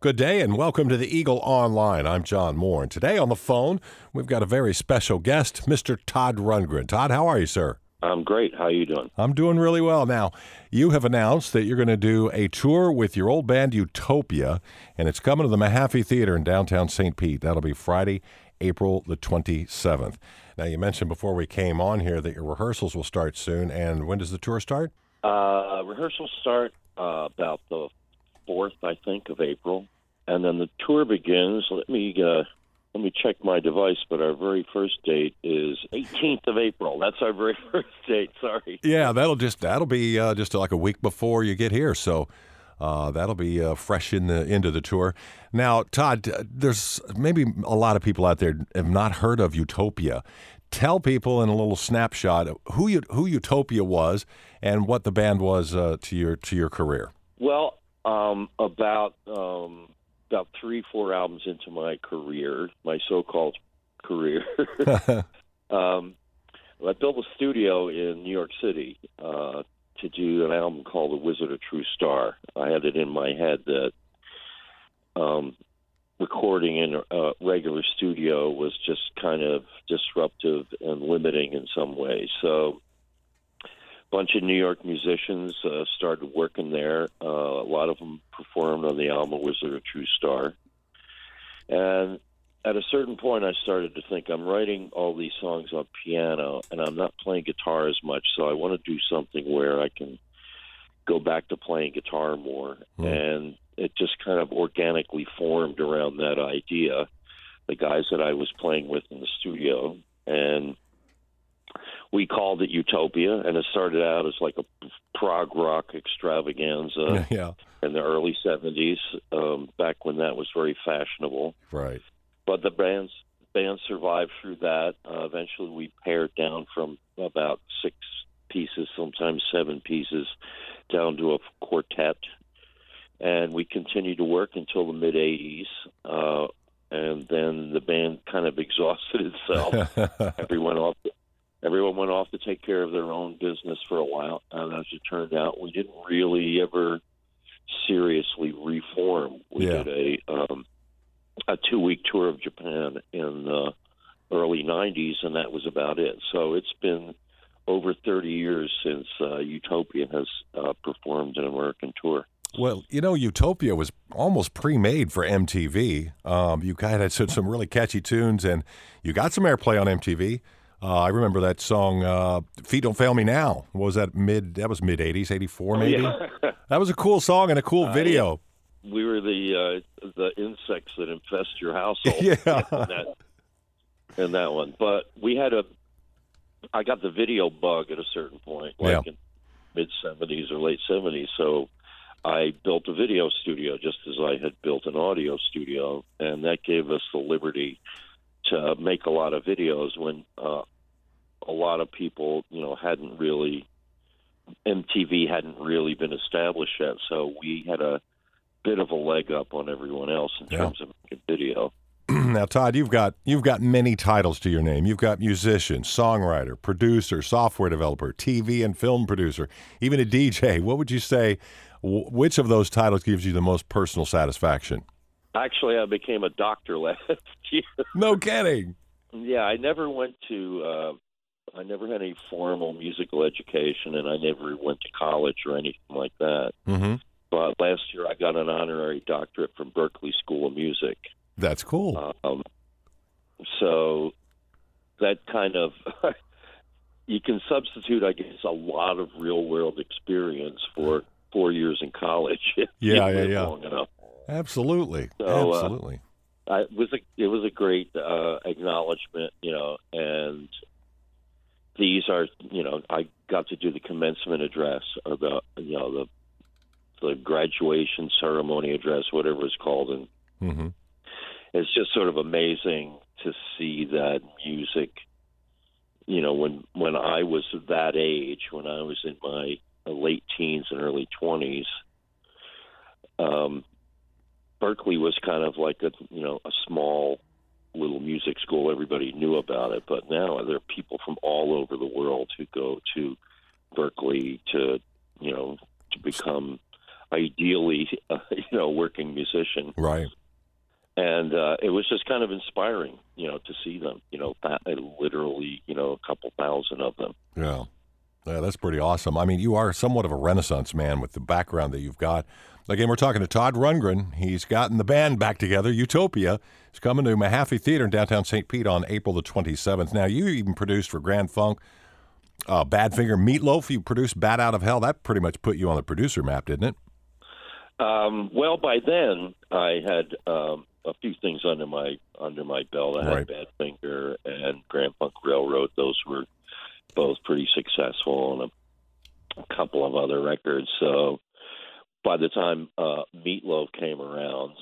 Good day and welcome to the Eagle Online. I'm John Moore, and today on the phone we've got a very special guest, Mr. Todd Rundgren. Todd, how are you, sir? I'm great. How are you doing? I'm doing really well. Now, you have announced that you're going to do a tour with your old band Utopia, and it's coming to the Mahaffey Theater in downtown St. Pete. That'll be Friday, April the 27th. Now, you mentioned before we came on here that your rehearsals will start soon, and when does the tour start? Uh, rehearsals start uh, about the 4th, I think, of April, and then the tour begins. Let me uh, let me check my device, but our very first date is 18th of April. That's our very first date. Sorry. Yeah, that'll just that'll be uh, just like a week before you get here, so uh, that'll be uh, fresh in the into the tour. Now, Todd, uh, there's maybe a lot of people out there have not heard of Utopia. Tell people in a little snapshot who you, who Utopia was and what the band was uh, to your to your career. Well, um, about um, about three, four albums into my career, my so-called career, um, I built a studio in New York City uh, to do an album called "The Wizard of True Star." I had it in my head that um, recording in a regular studio was just kind of disruptive and limiting in some ways. So bunch of New York musicians uh, started working there. Uh, a lot of them performed on the album "Wizard of True Star," and at a certain point, I started to think I'm writing all these songs on piano, and I'm not playing guitar as much. So I want to do something where I can go back to playing guitar more, mm. and it just kind of organically formed around that idea. The guys that I was playing with in the studio, and we called it Utopia, and it started out as like a prog rock extravaganza yeah. in the early '70s, um, back when that was very fashionable. Right. But the band's band survived through that. Uh, eventually, we pared down from about six pieces, sometimes seven pieces, down to a quartet, and we continued to work until the mid '80s. Uh, and then the band kind of exhausted itself. Everyone off everyone went off to take care of their own business for a while, and as it turned out, we didn't really ever seriously reform. We yeah. did a um, a two week tour of Japan in the early '90s, and that was about it. So it's been over 30 years since uh, Utopia has uh, performed an American tour. Well, you know, Utopia was almost pre-made for MTV. Um, you guys had some really catchy tunes, and you got some airplay on MTV. Uh, I remember that song uh, "Feet Don't Fail Me Now." What was that mid? That was mid '80s, '84 maybe. Oh, yeah. that was a cool song and a cool video. Uh, we were the uh, the insects that infest your household. yeah, in that, in that one. But we had a. I got the video bug at a certain point, like yeah. in mid '70s or late '70s. So I built a video studio just as I had built an audio studio, and that gave us the liberty to make a lot of videos when uh, a lot of people, you know, hadn't really MTV hadn't really been established yet. So we had a bit of a leg up on everyone else in Yeah. terms of making video. now, Todd, you've got you've got many titles to your name. You've got musician, songwriter, producer, software developer, TV and film producer, even a DJ. What would you say? Which of those titles gives you the most personal satisfaction? Actually, I became a doctor last year. No kidding. Yeah, I never went to. Uh, I never had any formal musical education, and I never went to college or anything like that. Mm-hmm. But last year, I got an honorary doctorate from Berklee School of Music. That's cool. Um, so that kind of you can substitute, I guess, a lot of real world experience for four years in college. Yeah, yeah, yeah. Long enough. Absolutely. So, uh, Absolutely. I, it was a it was a great uh, acknowledgement, you know, and these are you know I got to do the commencement address or the you know the the graduation ceremony address, whatever it's called, and hmm it's just sort of amazing to see that music. You know, when when I was that age, when I was in my late teens and early twenties, um, Berklee was kind of like a you know a small little music school. Everybody knew about it, but now there are people from all over the world who go to Berklee to you know to become ideally, uh, you know, working musician. Right. And uh, it was just kind of inspiring, you know, to see them. You know, literally, you know, a couple thousand of them. Yeah. Yeah, that's pretty awesome. I mean, you are somewhat of a renaissance man with the background that you've got. Again, we're talking to Todd Rundgren. He's gotten the band back together. Utopia is coming to Mahaffey Theater in downtown St. Pete on April the 27th. Now, you even produced for Grand Funk, uh, Badfinger, Meatloaf. You produced Bat Out of Hell. That pretty much put you on the producer map, didn't it? Um, well, by then I had um, a few things under my under my belt. I had Right. Badfinger and Grand Funk Railroad. Those were both pretty successful, and a, a couple of other records. So by the time uh, Meatloaf came around,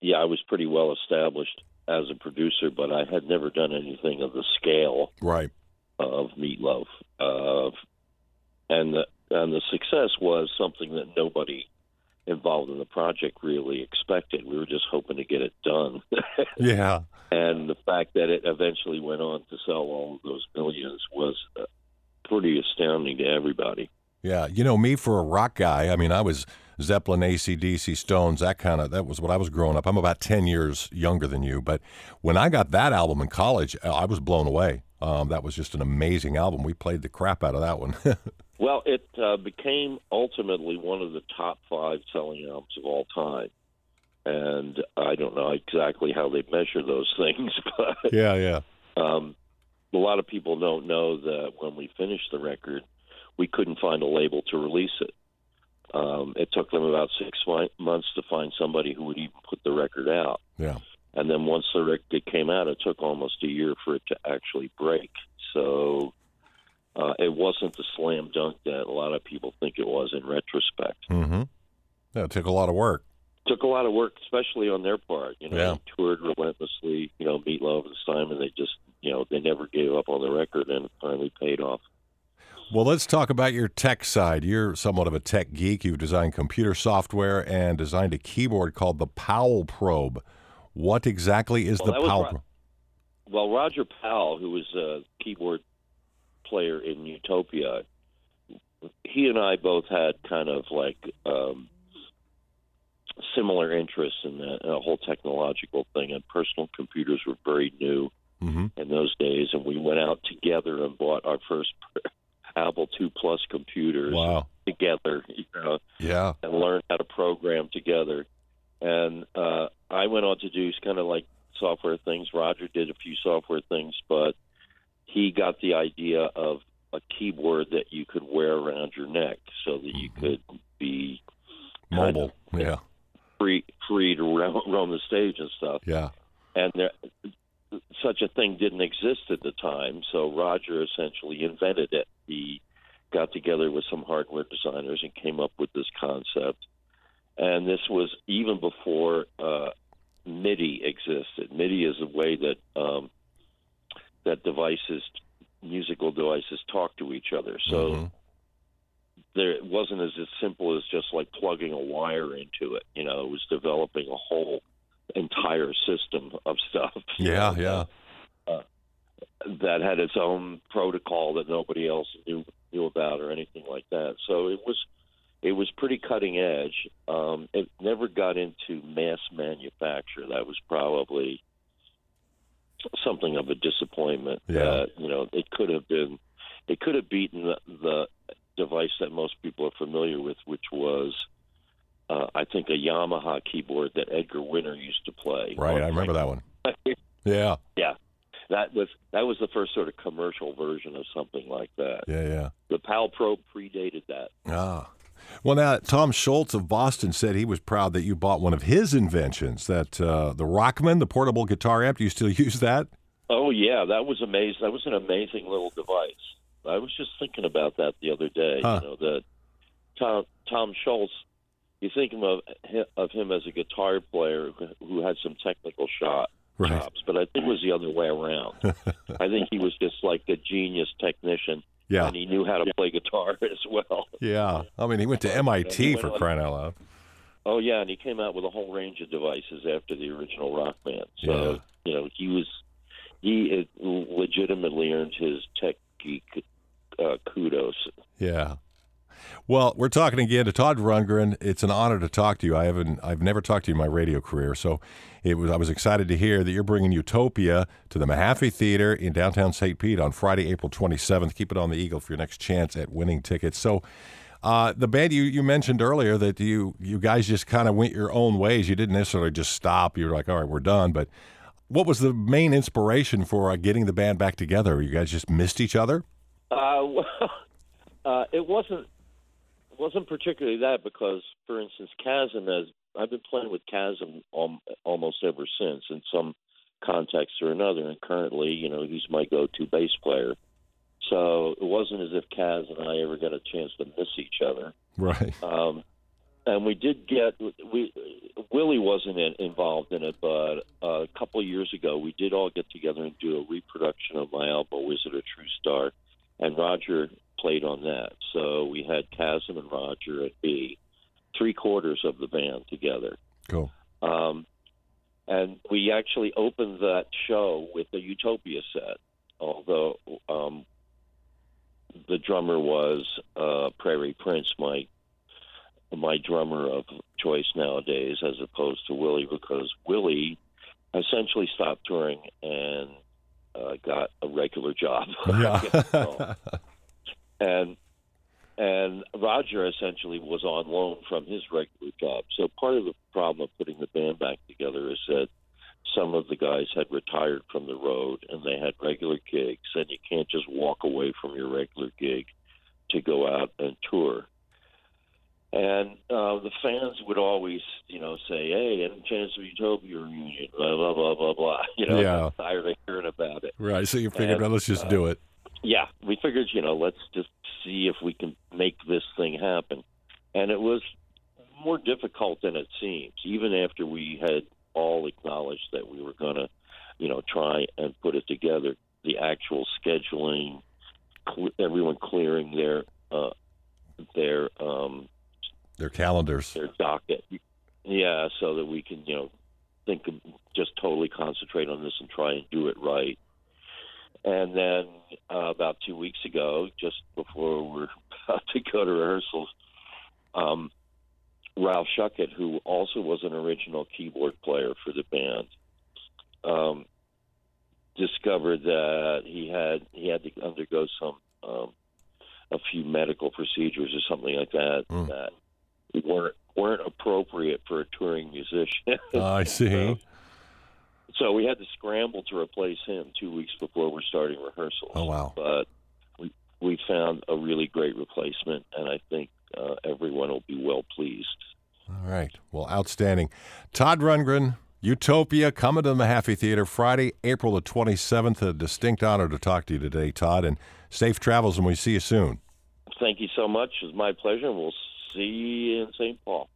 yeah, I was pretty well established as a producer, but I had never done anything of the scale Right. of Meatloaf. Uh, and the and the success was something that nobody involved in the project really expected. We were just hoping to get it done. Yeah. And the fact that it eventually went on to sell all of those millions was uh, pretty astounding to everybody. Yeah, you know me for a rock guy. I mean, I was Zeppelin, ACDC, Stones. That kind of that was what I was growing up. I'm about ten years younger than you, but when I got that album in college, I was blown away. Um, that was just an amazing album. We played the crap out of that one. Well, it uh, became ultimately one of the top five selling albums of all time. And I don't know exactly how they measure those things, but yeah, yeah, Um, a lot of people don't know that when we finished the record, we couldn't find a label to release it. Um, it took them about six months to find somebody who would even put the record out. yeah. And then once the record came out, it took almost a year for it to actually break. So uh, it wasn't the slam dunk that a lot of people think it was in retrospect. Mm-hmm. Yeah, it took a lot of work. Took a lot of work, especially on their part. You know, Yeah. they toured relentlessly. You know, Meatloaf and they just, you know, they never gave up on the record, and it finally paid off. Well, let's talk about your tech side. You're somewhat of a tech geek. You've designed computer software and designed a keyboard called the Powell Probe. What exactly is Well, the Powell Ro- Probe? Well, Roger Powell, who was a keyboard player in Utopia, he and I both had kind of like um, similar interests in the, in the whole technological thing, and personal computers were very new Mm-hmm. in those days, and we went out together and bought our first Apple II Plus computers Wow. together, you know, Yeah. and learned how to program together. And uh, I went on to do kind of like software things. Roger did a few software things, but he got the idea of a keyboard that you could wear around your neck so that you could be kind Mobile. of Yeah. Free free to roam, roam the stage and stuff. Yeah. And there, such a thing didn't exist at the time, so Roger essentially invented it. He got together with some hardware designers and came up with this concept. And this was even before uh, MIDI existed. MIDI is a way that um, that devices, musical devices, talk to each other. So Mhm. There it wasn't as, as simple as just like plugging a wire into it. You know, it was developing a whole entire system of stuff. you Yeah. know, Yeah. that had its own protocol that nobody else knew knew about or anything like that. So it was it was pretty cutting edge. Um, it never got into mass manufacture. That was probably something of a disappointment. Yeah. That you know it could have been it could have beaten the, the device that most people are familiar with, which was. Uh, I think a Yamaha keyboard that Edgar Winter used to play. Right. I remember that one. Yeah. yeah, that was that was the first sort of commercial version of something like that. Yeah. Yeah. The Powell Probe predated that. Ah. Well, now Tom Scholz of Boston said he was proud that you bought one of his inventions, that uh, the Rockman, the portable guitar amp. Do you still use that? Oh yeah, that was amazing. That was an amazing little device. I was just thinking about that the other day. Huh. You know that Tom Tom Scholz. You think of of him as a guitar player who- who had some technical shot Right. chops, but I think it was the other way around. I think he was just like a genius technician, Yeah. and he knew how to play guitar as well. Yeah. I mean, he went to MIT went for on- crying out loud. Oh yeah, and he came out with a whole range of devices after the original Rockman. So Yeah. you know he was he legitimately earned his tech geek uh, kudos. Yeah. Well, we're talking again to Todd Rundgren. It's an honor to talk to you. I haven't, I've never talked to you in my radio career, so it was. I was excited to hear that you're bringing Utopia to the Mahaffey Theater in downtown St. Pete on Friday, April 27th. Keep it on the Eagle for your next chance at winning tickets. So. Uh, the band you, you mentioned earlier that you you guys just kind of went your own ways. You didn't necessarily just stop. You were like, all right, we're done. But what was the main inspiration for uh, getting the band back together? You guys just missed each other? Uh, well, uh, it wasn't it wasn't particularly that because, for instance, Kasim as I've been playing with Kasim um, almost ever since in some context or another, and currently, you know, he's my go-to bass player. So it wasn't as if Kaz and I ever got a chance to miss each other. Right. Um, and we did get we Willie wasn't in, involved in it, but uh, a couple of years ago we did all get together and do a reproduction of my album "Wizard a True Star," and Roger played on that. So we had Kasim and Roger at B, three quarters of the band together. Cool. Um, and we actually opened that show with the Utopia set, although um, the drummer was uh, Prairie Prince, my my drummer of choice nowadays, as opposed to Willie, because Willie essentially stopped touring and uh, got a regular job. Yeah. and and Roger essentially was on loan from his regular job. So part of the problem of putting the band back together is that some of the guys had retired from the road and they had regular gigs, and you can't just walk away from your regular gig to go out and tour. And uh, the fans would always, you know, say, "Hey, any chance of Utopia reunion?" Blah blah blah blah blah. You know, Yeah. I'm tired of hearing about it. right. So you figured, And, well, let's just uh, do it. Yeah, we figured, you know, let's just see if we can make this thing happen. And it was more difficult than it seems, even after we had all acknowledged that we were going to, you know, try and put it together. The actual scheduling, cle everyone clearing their uh, their um, Their calendars. their docket. Yeah, so that we can, you know, think of just totally concentrate on this and try and do it right. And then uh, about two weeks ago, just before we we're about to go to rehearsals, um, Ralph Shuckett, who also was an original keyboard player for the band, um, discovered that he had he had to undergo some um, a few medical procedures or something like that Mm. that weren't weren't appropriate for a touring musician. I see. so we had to scramble to replace him two weeks before we're starting rehearsals. Oh, wow. But we we found a really great replacement, and I think uh, everyone will be well pleased. All right. Well, outstanding. Todd Rundgren, Utopia, coming to the Mahaffey Theater Friday, April the 27th. A distinct honor to talk to you today, Todd, and safe travels, and we see you soon. Thank you so much. It's my pleasure, and we'll see you in St. Paul.